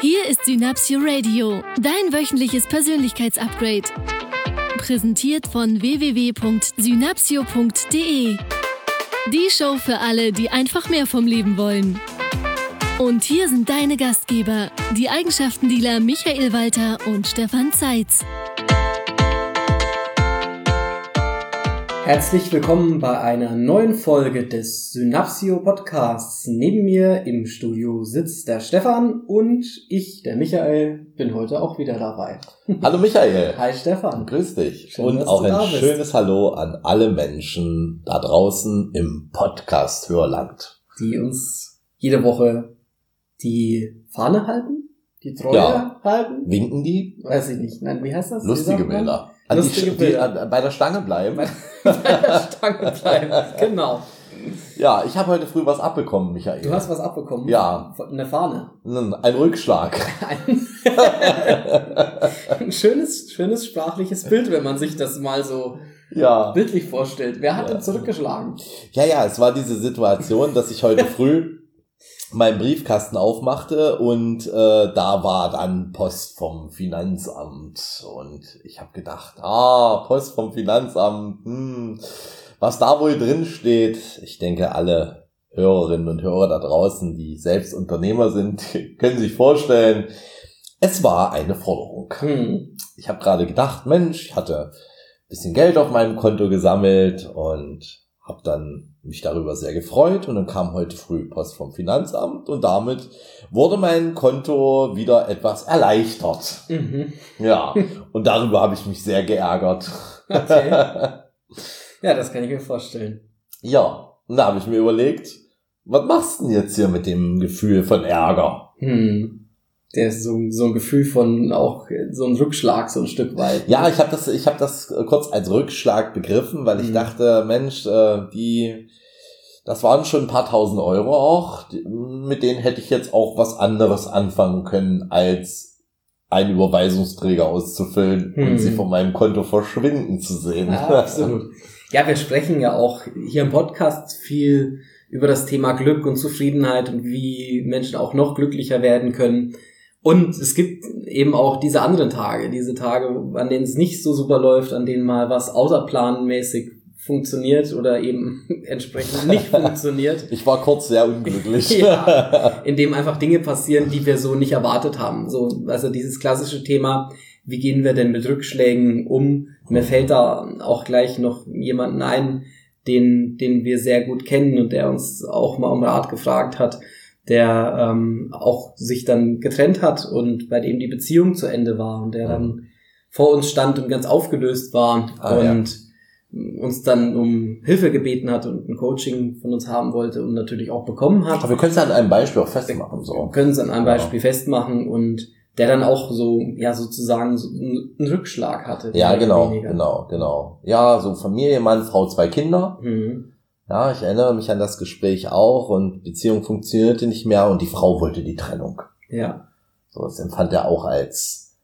Hier ist Synapsio Radio, dein wöchentliches Persönlichkeitsupgrade. Präsentiert von www.synapsio.de. Die Show für alle, die einfach mehr vom Leben wollen. Und hier sind deine Gastgeber, die Eigenschaftendealer Michael Walter und Stefan Zeitz. Herzlich willkommen bei einer neuen Folge des Synapsio Podcasts. Neben mir im Studio sitzt der Stefan und ich, der Michael, bin heute auch wieder dabei. Hallo Michael. Hi Stefan. Grüß dich. Schön, und auch ein schönes Hallo an alle Menschen da draußen im Podcast-Hörland. Die uns jede Woche die Fahne halten? Die Treue Ja. halten? Winken die? Weiß ich nicht. Nein, wie heißt das? Lustige? Bilder. An Lustige die, die Bilder. an, bei der Stange bleiben. Bei der Stange bleiben. Genau. Ja, ich habe heute früh was abbekommen, Michael. Du hast was abbekommen? Ja. Eine Fahne. Ein Rückschlag. Ein, ein schönes, schönes sprachliches Bild, wenn man sich das mal so ja. bildlich vorstellt. Wer hat Ja. denn zurückgeschlagen? Ja, ja, es war diese Situation, dass ich heute früh meinen Briefkasten aufmachte und äh, da war dann Post vom Finanzamt und ich habe gedacht, ah, Post vom Finanzamt, hm, was da wohl drin steht. Ich denke, alle Hörerinnen und Hörer da draußen, die selbst Unternehmer sind, können sich vorstellen, es war eine Forderung. Hm. Ich habe gerade gedacht, Mensch, ich hatte ein bisschen Geld auf meinem Konto gesammelt und habe dann mich darüber sehr gefreut und dann kam heute früh Post vom Finanzamt und damit wurde mein Konto wieder etwas erleichtert. Mhm. Ja, und darüber habe ich mich sehr geärgert. Okay. Ja, das kann ich mir vorstellen. ja, und da habe ich mir überlegt, was machst du denn jetzt hier mit dem Gefühl von Ärger? Hm. Der ist so, so ein Gefühl von auch so ein Rückschlag so ein Stück weit. Ja, ich habe das, ich habe das äh, kurz als Rückschlag begriffen, weil ich Mhm. dachte, Mensch, äh, die, das waren schon ein paar tausend Euro auch, mit denen hätte ich jetzt auch was anderes anfangen können, als einen Überweisungsträger auszufüllen Mhm. und sie von meinem Konto verschwinden zu sehen. Ja, absolut. Ja, wir sprechen ja auch hier im Podcast viel über das Thema Glück und Zufriedenheit und wie Menschen auch noch glücklicher werden können. Und es gibt eben auch diese anderen Tage, diese Tage, an denen es nicht so super läuft, an denen mal was außerplanmäßig funktioniert oder eben entsprechend nicht funktioniert. Ich war kurz sehr unglücklich. Ja. in dem einfach Dinge passieren, die wir so nicht erwartet haben. So, also dieses klassische Thema, wie gehen wir denn mit Rückschlägen um? Mir fällt da auch gleich noch jemanden ein, den, den wir sehr gut kennen und der uns auch mal um Rat gefragt hat, der ähm, auch sich dann getrennt hat und bei dem die Beziehung zu Ende war und der dann vor uns stand und ganz aufgelöst war Ah, ja. und uns dann um Hilfe gebeten hat und ein Coaching von uns haben wollte und natürlich auch bekommen hat. Aber wir können es an einem Beispiel auch festmachen. Wir So. können es an einem Ja. Beispiel festmachen und der dann auch so, ja, sozusagen so einen Rückschlag hatte. Ja, genau, weniger. genau, genau. Ja, so Familie, Mann, Frau, zwei Kinder. Mhm. Ja, ich erinnere mich an das Gespräch auch und Beziehung funktionierte nicht mehr und die Frau wollte die Trennung. Ja, So, das empfand er auch als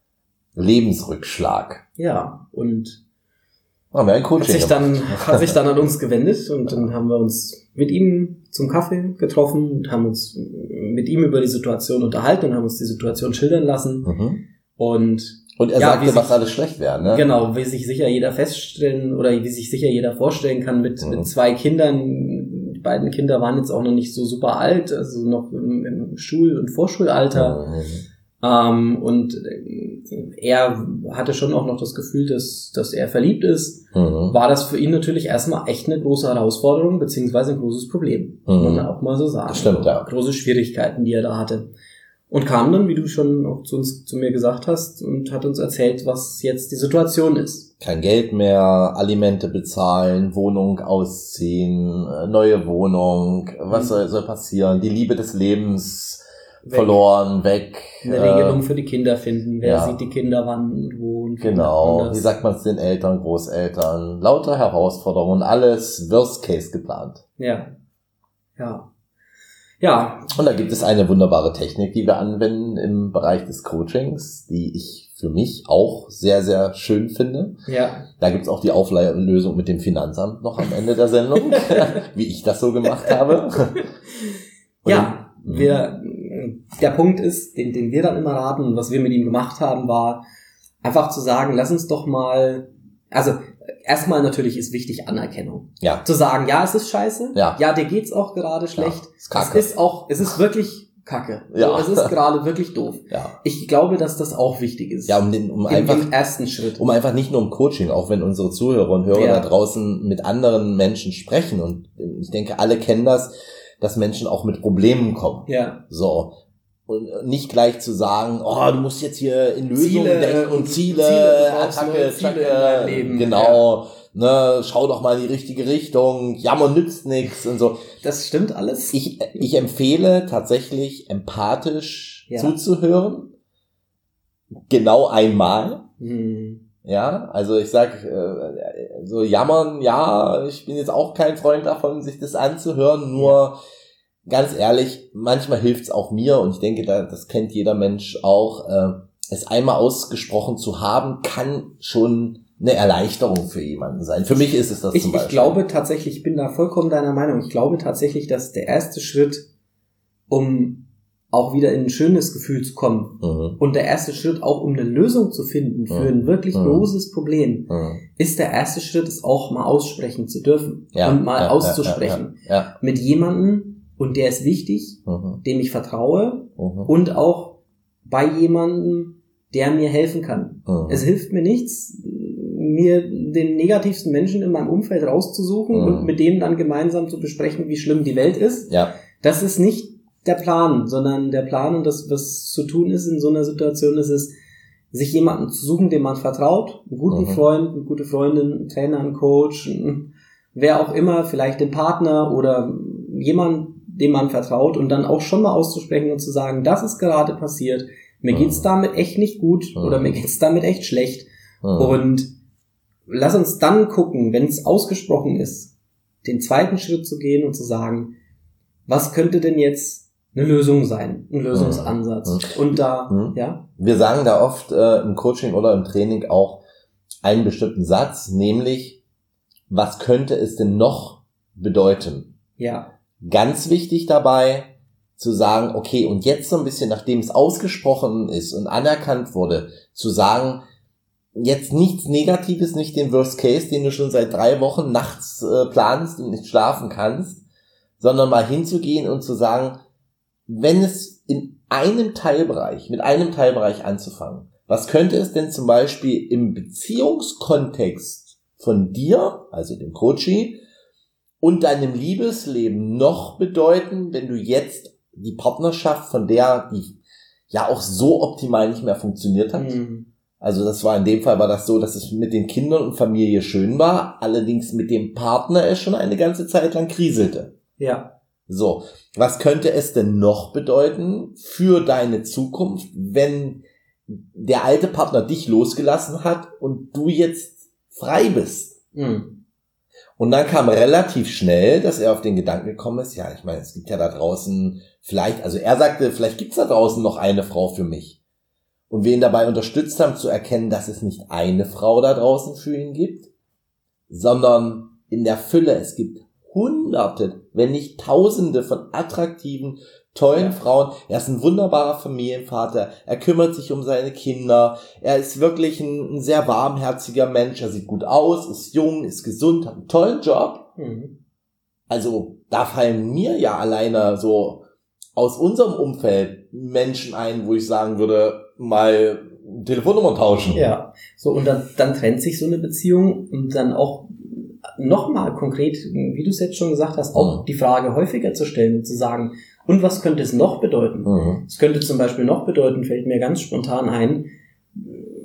Lebensrückschlag. ja. Und Haben wir ein hat sich dann, hat sich dann an uns gewendet und dann haben wir uns mit ihm zum Kaffee getroffen und haben uns mit ihm über die Situation unterhalten und haben uns die Situation schildern lassen. Mhm. Und Und er Ja, sagte, sich- was alles schlecht wäre, ne? Genau, wie sich sicher jeder feststellen oder wie sich sicher jeder vorstellen kann mit, Mhm. mit zwei Kindern. Die beiden Kinder waren jetzt auch noch nicht so super alt, also noch im, im Schul- und Vorschulalter. Mhm. Ähm, und äh, er hatte schon auch noch das Gefühl, dass, dass er verliebt ist. Mhm. War das für ihn natürlich erstmal echt eine große Herausforderung, beziehungsweise ein großes Problem. Muss Mhm. man auch mal so sagen. Das stimmt, ja. Große Schwierigkeiten, die er da hatte. Und kam dann, wie du schon auch zu uns, zu mir gesagt hast, und hat uns erzählt, was jetzt die Situation ist. Kein Geld mehr, Alimente bezahlen, Wohnung ausziehen, äh, neue Wohnung, was Mhm. soll, soll passieren? Die Liebe des Lebens Weg. verloren, weg. Eine äh, Regelung für die Kinder finden. Wer ja. sieht die Kinder wann und wo und Genau, wie sagt man es den Eltern, Großeltern? Lauter Herausforderungen, alles Worst Case geplant. Ja. Ja. Ja. Und da gibt es eine wunderbare Technik, die wir anwenden im Bereich des Coachings, die ich für mich auch sehr, sehr schön finde. Ja. Da gibt's auch die Auflösung mit dem Finanzamt noch am Ende der Sendung, wie ich das so gemacht habe. Und Ja. Wir der Punkt ist, den, den wir dann immer raten und was wir mit ihm gemacht haben, war einfach zu sagen, lass uns doch mal, also erstmal natürlich ist wichtig Anerkennung. Ja. Zu sagen, ja, es ist scheiße, Ja. ja dir geht's auch gerade schlecht. Ja, ist kacke. Es ist auch, es ist wirklich kacke. Ja. Es ist gerade wirklich doof. Ja. Ich glaube, dass das auch wichtig ist. Ja, um, den, um Im, einfach Im ersten Schritt. um einfach nicht nur im Coaching, auch wenn unsere Zuhörer und Hörer Ja. da draußen mit anderen Menschen sprechen und ich denke, alle kennen das, dass Menschen auch mit Problemen kommen. ja. So. Und nicht gleich zu sagen, oh, du musst jetzt hier in Lösungen Ziele, denken äh, und Ziele, Ziele, brauchst Attacke, Attacke, genau, ne, schau doch mal in die richtige Richtung, Jammer nützt nix und so. Das stimmt alles. Ich, ich empfehle tatsächlich empathisch Ja. zuzuhören. Genau einmal. Hm. Ja, also ich sag, äh, so jammern, ja, ich bin jetzt auch kein Freund davon, sich das anzuhören, nur ganz ehrlich, manchmal hilft's auch mir und ich denke, da, das kennt jeder Mensch auch, äh, es einmal ausgesprochen zu haben, kann schon eine Erleichterung für jemanden sein. Für mich ist es das Ich, zum ich Beispiel. glaube tatsächlich, ich bin da vollkommen deiner Meinung. Ich glaube tatsächlich, dass der erste Schritt, um auch wieder in ein schönes Gefühl zu kommen Mhm. und der erste Schritt auch, um eine Lösung zu finden für Mhm. ein wirklich Mhm. großes Problem, Mhm. ist der erste Schritt, es auch mal aussprechen zu dürfen Ja, und mal ja, auszusprechen. Ja, Mit jemandem, und der ist wichtig. Mhm. dem ich vertraue Mhm. und auch bei jemandem, der mir helfen kann. Mhm. Es hilft mir nichts, mir den negativsten Menschen in meinem Umfeld rauszusuchen Mhm. und mit dem dann gemeinsam zu besprechen, wie schlimm die Welt ist. ja, Das ist nicht der Plan, sondern der Plan und das, was zu tun ist in so einer Situation, ist es, sich jemanden zu suchen, dem man vertraut, einen guten Mhm. Freund, eine gute Freundin, einen Trainer, einen Coach, einen- wer auch immer, vielleicht den Partner oder jemand, dem man vertraut und dann auch schon mal auszusprechen und zu sagen, das ist gerade passiert, mir Mhm. geht's damit echt nicht gut Mhm. oder mir geht's damit echt schlecht Mhm. und lass uns dann gucken, wenn es ausgesprochen ist, den zweiten Schritt zu gehen und zu sagen, was könnte denn jetzt eine Lösung sein, ein Lösungsansatz. Und da, Mhm. ja, Wir sagen da oft äh, im Coaching oder im Training auch einen bestimmten Satz, nämlich, was könnte es denn noch bedeuten? ja, Ganz wichtig dabei zu sagen, okay, und jetzt so ein bisschen, nachdem es ausgesprochen ist und anerkannt wurde, zu sagen, jetzt nichts Negatives, nicht den Worst Case, den du schon seit drei Wochen nachts äh, planst und nicht schlafen kannst, sondern mal hinzugehen und zu sagen, wenn es in einem Teilbereich, mit einem Teilbereich anzufangen, was könnte es denn zum Beispiel im Beziehungskontext von dir, also dem Coachie, und deinem Liebesleben noch bedeuten, wenn du jetzt die Partnerschaft, von der die ja auch so optimal nicht mehr funktioniert hat? Mhm. Also das war in dem Fall war das so, dass es mit den Kindern und Familie schön war, allerdings mit dem Partner es schon eine ganze Zeit lang kriselte. ja, So, was könnte es denn noch bedeuten für deine Zukunft, wenn der alte Partner dich losgelassen hat und du jetzt frei bist? Mhm. Und dann kam relativ schnell, dass er auf den Gedanken gekommen ist, ja, ich meine, es gibt ja da draußen vielleicht, also er sagte, vielleicht gibt's da draußen noch eine Frau für mich. Und wir ihn dabei unterstützt haben zu erkennen, dass es nicht eine Frau da draußen für ihn gibt, sondern in der Fülle, es gibt hunderte, wenn nicht tausende von attraktiven, tollen Ja. Frauen. Er ist ein wunderbarer Familienvater. Er kümmert sich um seine Kinder. Er ist wirklich ein, ein sehr warmherziger Mensch. Er sieht gut aus, ist jung, ist gesund, hat einen tollen Job. Mhm. Also da fallen mir ja alleine so aus unserem Umfeld Menschen ein, wo ich sagen würde, mal Telefonnummern tauschen. Ja, so und dann, dann trennt sich so eine Beziehung und dann auch nochmal konkret, wie du es jetzt schon gesagt hast, auch Mhm. die Frage häufiger zu stellen und zu sagen, und was könnte es noch bedeuten? Mhm. Es könnte zum Beispiel noch bedeuten, fällt mir ganz spontan ein,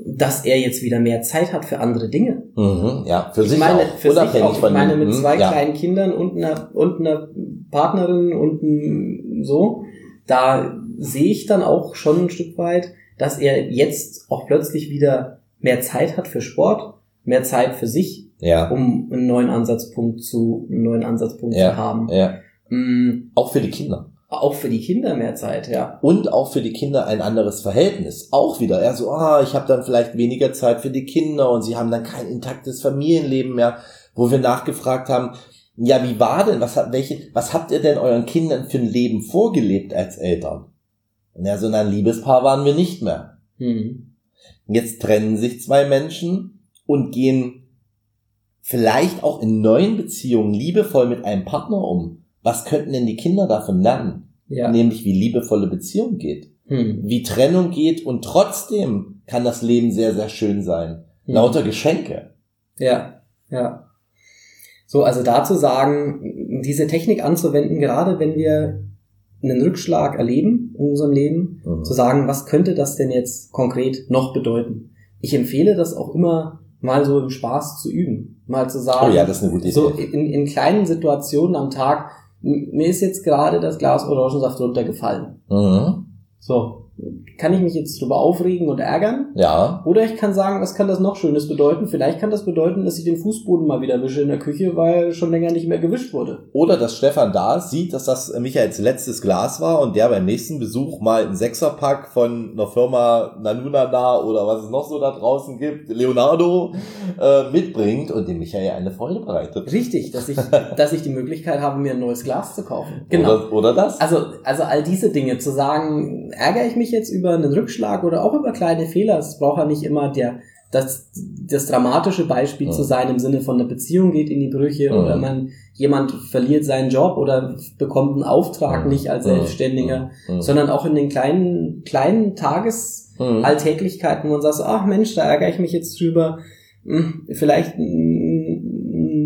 dass er jetzt wieder mehr Zeit hat für andere Dinge. Mhm. Ja, für ich sich meine, auch. für sich unabhängig auch. Ich meine, mit Mhm. zwei ja. kleinen Kindern und einer, und einer Partnerin und so, da sehe ich dann auch schon ein Stück weit, dass er jetzt auch plötzlich wieder mehr Zeit hat für Sport, mehr Zeit für sich, Ja, um einen neuen Ansatzpunkt zu, einen neuen Ansatzpunkt Ja. zu haben. ja. Mm, Auch für die Kinder. Auch für die Kinder mehr Zeit, ja. Und auch für die Kinder ein anderes Verhältnis. Auch wieder. Er so, ah, ich habe dann vielleicht weniger Zeit für die Kinder und sie haben dann kein intaktes Familienleben mehr, wo wir nachgefragt haben, ja, wie war denn, was, hat, welche, was habt ihr denn euren Kindern für ein Leben vorgelebt als Eltern? Ja, so ein Liebespaar waren wir nicht mehr. Mhm. Jetzt trennen sich zwei Menschen und gehen vielleicht auch in neuen Beziehungen liebevoll mit einem Partner um. Was könnten denn die Kinder davon lernen? Ja. Nämlich wie liebevolle Beziehung geht. Mhm. Wie Trennung geht und trotzdem kann das Leben sehr, sehr schön sein. Mhm. Lauter Geschenke. Ja, ja. So, also dazu sagen, diese Technik anzuwenden, gerade wenn wir einen Rückschlag erleben in unserem Leben, Mhm. zu sagen, was könnte das denn jetzt konkret noch bedeuten? Ich empfehle das auch immer mal so im Spaß zu üben. Mal zu sagen, Oh ja, das ist eine gute Idee. so in, in kleinen Situationen am Tag, mir ist jetzt gerade das Glas Orangensaft runtergefallen. Mhm. So, kann ich mich jetzt drüber aufregen und ärgern? Ja. Oder ich kann sagen, was kann das noch Schönes bedeuten? Vielleicht kann das bedeuten, dass ich den Fußboden mal wieder wische in der Küche, weil schon länger nicht mehr gewischt wurde. Oder dass Stefan da sieht, dass das Michaels letztes Glas war und der beim nächsten Besuch mal einen Sechserpack von einer Firma Nanunana oder was es noch so da draußen gibt, Leonardo, äh, mitbringt und dem Michael eine Freude bereitet. Richtig, dass ich, dass ich die Möglichkeit habe, mir ein neues Glas zu kaufen. Genau. Oder, oder das? Also, also all diese Dinge zu sagen, ärgere ich mich jetzt über einen Rückschlag oder auch über kleine Fehler. Es braucht ja nicht immer der, das, das dramatische Beispiel Mhm. zu sein im Sinne von eine Beziehung geht in die Brüche Mhm. oder man, jemand verliert seinen Job oder bekommt einen Auftrag Mhm. nicht als. Selbstständiger, sondern auch in den kleinen, kleinen Tages, Mhm. Alltäglichkeiten, wo man sagt, ach Mensch, da ärgere ich mich jetzt drüber. Hm, Vielleicht mm,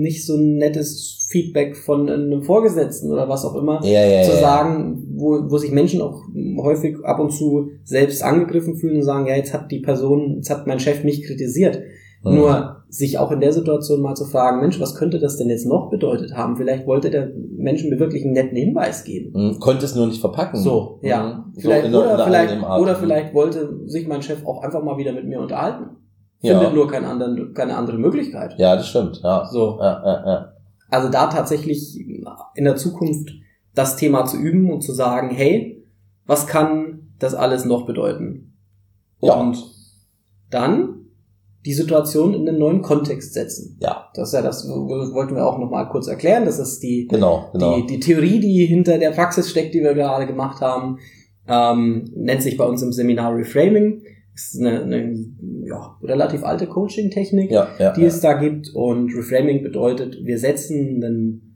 nicht so ein nettes Feedback von einem Vorgesetzten oder was auch immer. ja, ja, zu ja. sagen, wo, wo sich Menschen auch häufig ab und zu selbst angegriffen fühlen und sagen, ja, jetzt hat die Person, jetzt hat mein Chef mich kritisiert. Mhm. Nur sich auch in der Situation mal zu fragen, Mensch, was könnte das denn jetzt noch bedeutet haben? Vielleicht wollte der Mensch mir wirklich einen netten Hinweis geben. Mhm. Konnte es nur nicht verpacken. So, ja. Mhm. Vielleicht, so in in oder, einer vielleicht, oder vielleicht wollte sich mein Chef auch einfach mal wieder mit mir unterhalten. Ja. Findet nur keinen anderen, keine andere Möglichkeit. Ja, das stimmt. Ja. So. Ja, ja, ja. Also da tatsächlich in der Zukunft das Thema zu üben und zu sagen, hey, was kann das alles noch bedeuten? Ja. Und dann die Situation in einen neuen Kontext setzen. Ja. Das ist ja das, wo- wollten wir auch nochmal kurz erklären. Das ist die, Genau, genau. die, die Theorie, die hinter der Praxis steckt, die wir gerade gemacht haben. Ähm, nennt sich bei uns im Seminar Reframing. Ist eine, eine ja, relativ alte Coaching-Technik ja, ja, die es da gibt. Und Reframing bedeutet, wir setzen einen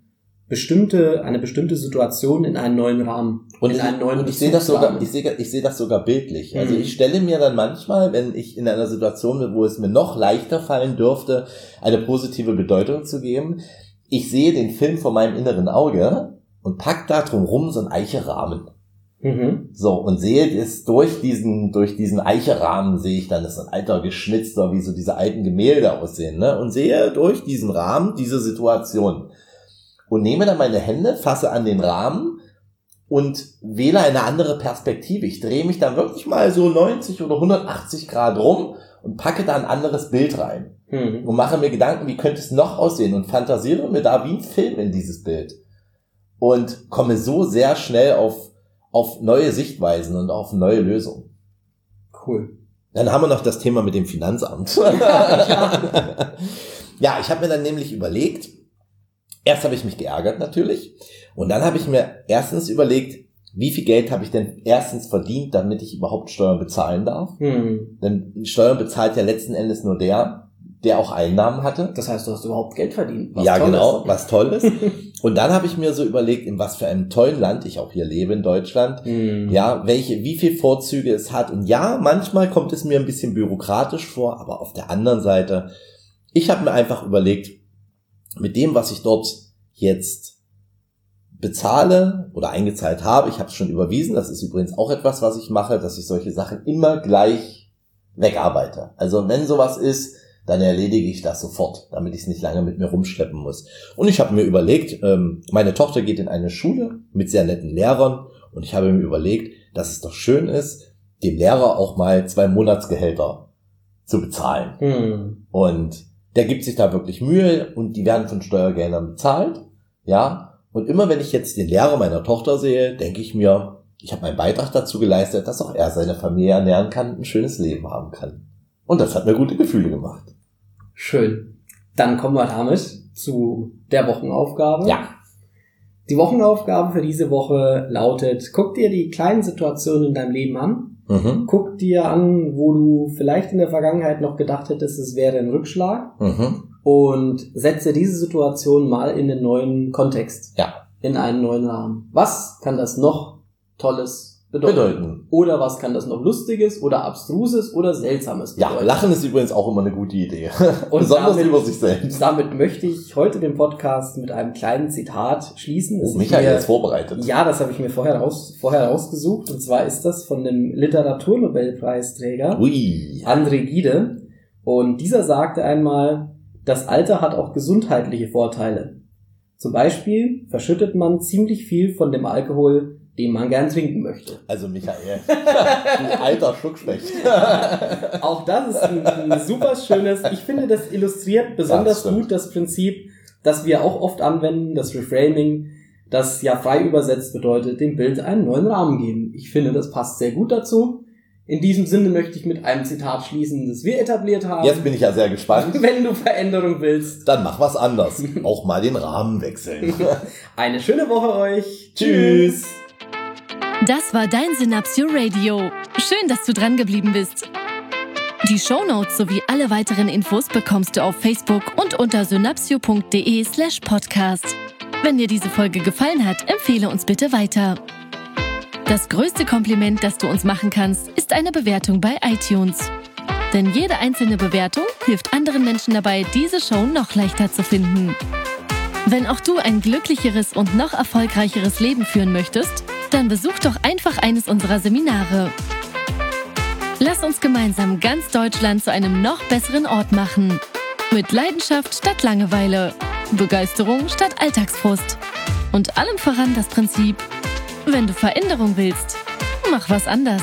bestimmte, eine bestimmte Situation in einen neuen Rahmen. Und in ich, einen neuen und ich sehe das sogar, ich sehe, ich sehe das sogar bildlich. Also Mhm. ich stelle mir dann manchmal, wenn ich in einer Situation bin, wo es mir noch leichter fallen dürfte, eine positive Bedeutung zu geben, ich sehe den Film vor meinem inneren Auge und pack da drumrum so einen Eicherahmen. Mhm. So, und sehe es durch diesen, durch diesen Eicherahmen sehe ich dann, das ist ein alter geschnitzter, wie so diese alten Gemälde aussehen, ne? Und sehe durch diesen Rahmen diese Situation. Und nehme dann meine Hände, fasse an den Rahmen und wähle eine andere Perspektive. Ich drehe mich dann wirklich mal so 90 oder 180 Grad rum und packe da ein anderes Bild rein. Mhm. Und mache mir Gedanken, wie könnte es noch aussehen und fantasiere mir da wie ein Film in dieses Bild. Und komme so sehr schnell auf, auf neue Sichtweisen und auf neue Lösungen. Cool. Dann haben wir noch das Thema mit dem Finanzamt. Ja. ja, ich habe mir dann nämlich überlegt, erst habe ich mich geärgert natürlich und dann habe ich mir erstens überlegt, wie viel Geld habe ich denn erstens verdient, damit ich überhaupt Steuern bezahlen darf? Mhm. Denn Steuern bezahlt ja letzten Endes nur der, der auch Einnahmen hatte. Das heißt, du hast überhaupt Geld verdient. was ja, genau, was toll ist. Und dann habe ich mir so überlegt, in was für einem tollen Land ich auch hier lebe, in Deutschland, Mhm. ja, welche, wie viel Vorzüge es hat. Und ja, manchmal kommt es mir ein bisschen bürokratisch vor, aber auf der anderen Seite, ich habe mir einfach überlegt, mit dem, was ich dort jetzt bezahle oder eingezahlt habe, ich habe es schon überwiesen, das ist übrigens auch etwas, was ich mache, dass ich solche Sachen immer gleich wegarbeite. Also wenn sowas ist, dann erledige ich das sofort, damit ich es nicht lange mit mir rumschleppen muss. Und ich habe mir überlegt, ähm, meine Tochter geht in eine Schule mit sehr netten Lehrern und ich habe mir überlegt, dass es doch schön ist, dem Lehrer auch mal zwei Monatsgehälter zu bezahlen. Mhm. Und der gibt sich da wirklich Mühe und die werden von Steuergeldern bezahlt. Ja. Und immer wenn ich jetzt den Lehrer meiner Tochter sehe, denke ich mir, ich habe meinen Beitrag dazu geleistet, dass auch er seine Familie ernähren kann und ein schönes Leben haben kann. Und das hat mir gute Gefühle gemacht. Schön. Dann kommen wir damit zu der Wochenaufgabe. Ja. Die Wochenaufgabe für diese Woche lautet, guck dir die kleinen Situationen in deinem Leben an. Mhm. Guck dir an, wo du vielleicht in der Vergangenheit noch gedacht hättest, es wäre ein Rückschlag. Mhm. Und setze diese Situation mal in den neuen Kontext. Ja. In einen neuen Rahmen. Was kann das noch Tolles bedeuten? Bedeuten. Oder was kann das noch Lustiges oder Abstruses oder Seltsames Ja, bedeuten? Lachen ist übrigens auch immer eine gute Idee. Und Besonders damit- über sich selbst. Damit möchte ich heute den Podcast mit einem kleinen Zitat schließen. das Oh, ich Michael mir- ist vorbereitet. Ja, das habe ich mir vorher, raus, vorher rausgesucht. Und zwar ist das von dem Literaturnobelpreisträger Ui. André Gide. Und dieser sagte einmal, das Alter hat auch gesundheitliche Vorteile. Zum Beispiel verschüttet man ziemlich viel von dem Alkohol, den man gern trinken möchte. Also Michael, du alter Schluckspecht. Auch das ist ein, ein super schönes, ich finde, das illustriert besonders stimmt. gut das Prinzip, das wir auch oft anwenden, das Reframing, das ja frei übersetzt bedeutet, dem Bild einen neuen Rahmen geben. Ich finde, das passt sehr gut dazu. In diesem Sinne möchte ich mit einem Zitat schließen, das wir etabliert haben. Jetzt bin ich ja sehr gespannt. Wenn du Veränderung willst. Dann mach was anders. Auch mal den Rahmen wechseln. Eine schöne Woche euch. Tschüss. Das war dein Synapsio Radio. Schön, dass du dran geblieben bist. Die Shownotes sowie alle weiteren Infos bekommst du auf Facebook und unter synapsio.de slash podcast. Wenn dir diese Folge gefallen hat, empfehle uns bitte weiter. Das größte Kompliment, das du uns machen kannst, ist eine Bewertung bei iTunes. Denn jede einzelne Bewertung hilft anderen Menschen dabei, diese Show noch leichter zu finden. Wenn auch du ein glücklicheres und noch erfolgreicheres Leben führen möchtest, dann besuch doch einfach eines unserer Seminare. Lass uns gemeinsam ganz Deutschland zu einem noch besseren Ort machen. Mit Leidenschaft statt Langeweile, Begeisterung statt Alltagsfrust und allem voran das Prinzip, wenn du Veränderung willst, mach was anders.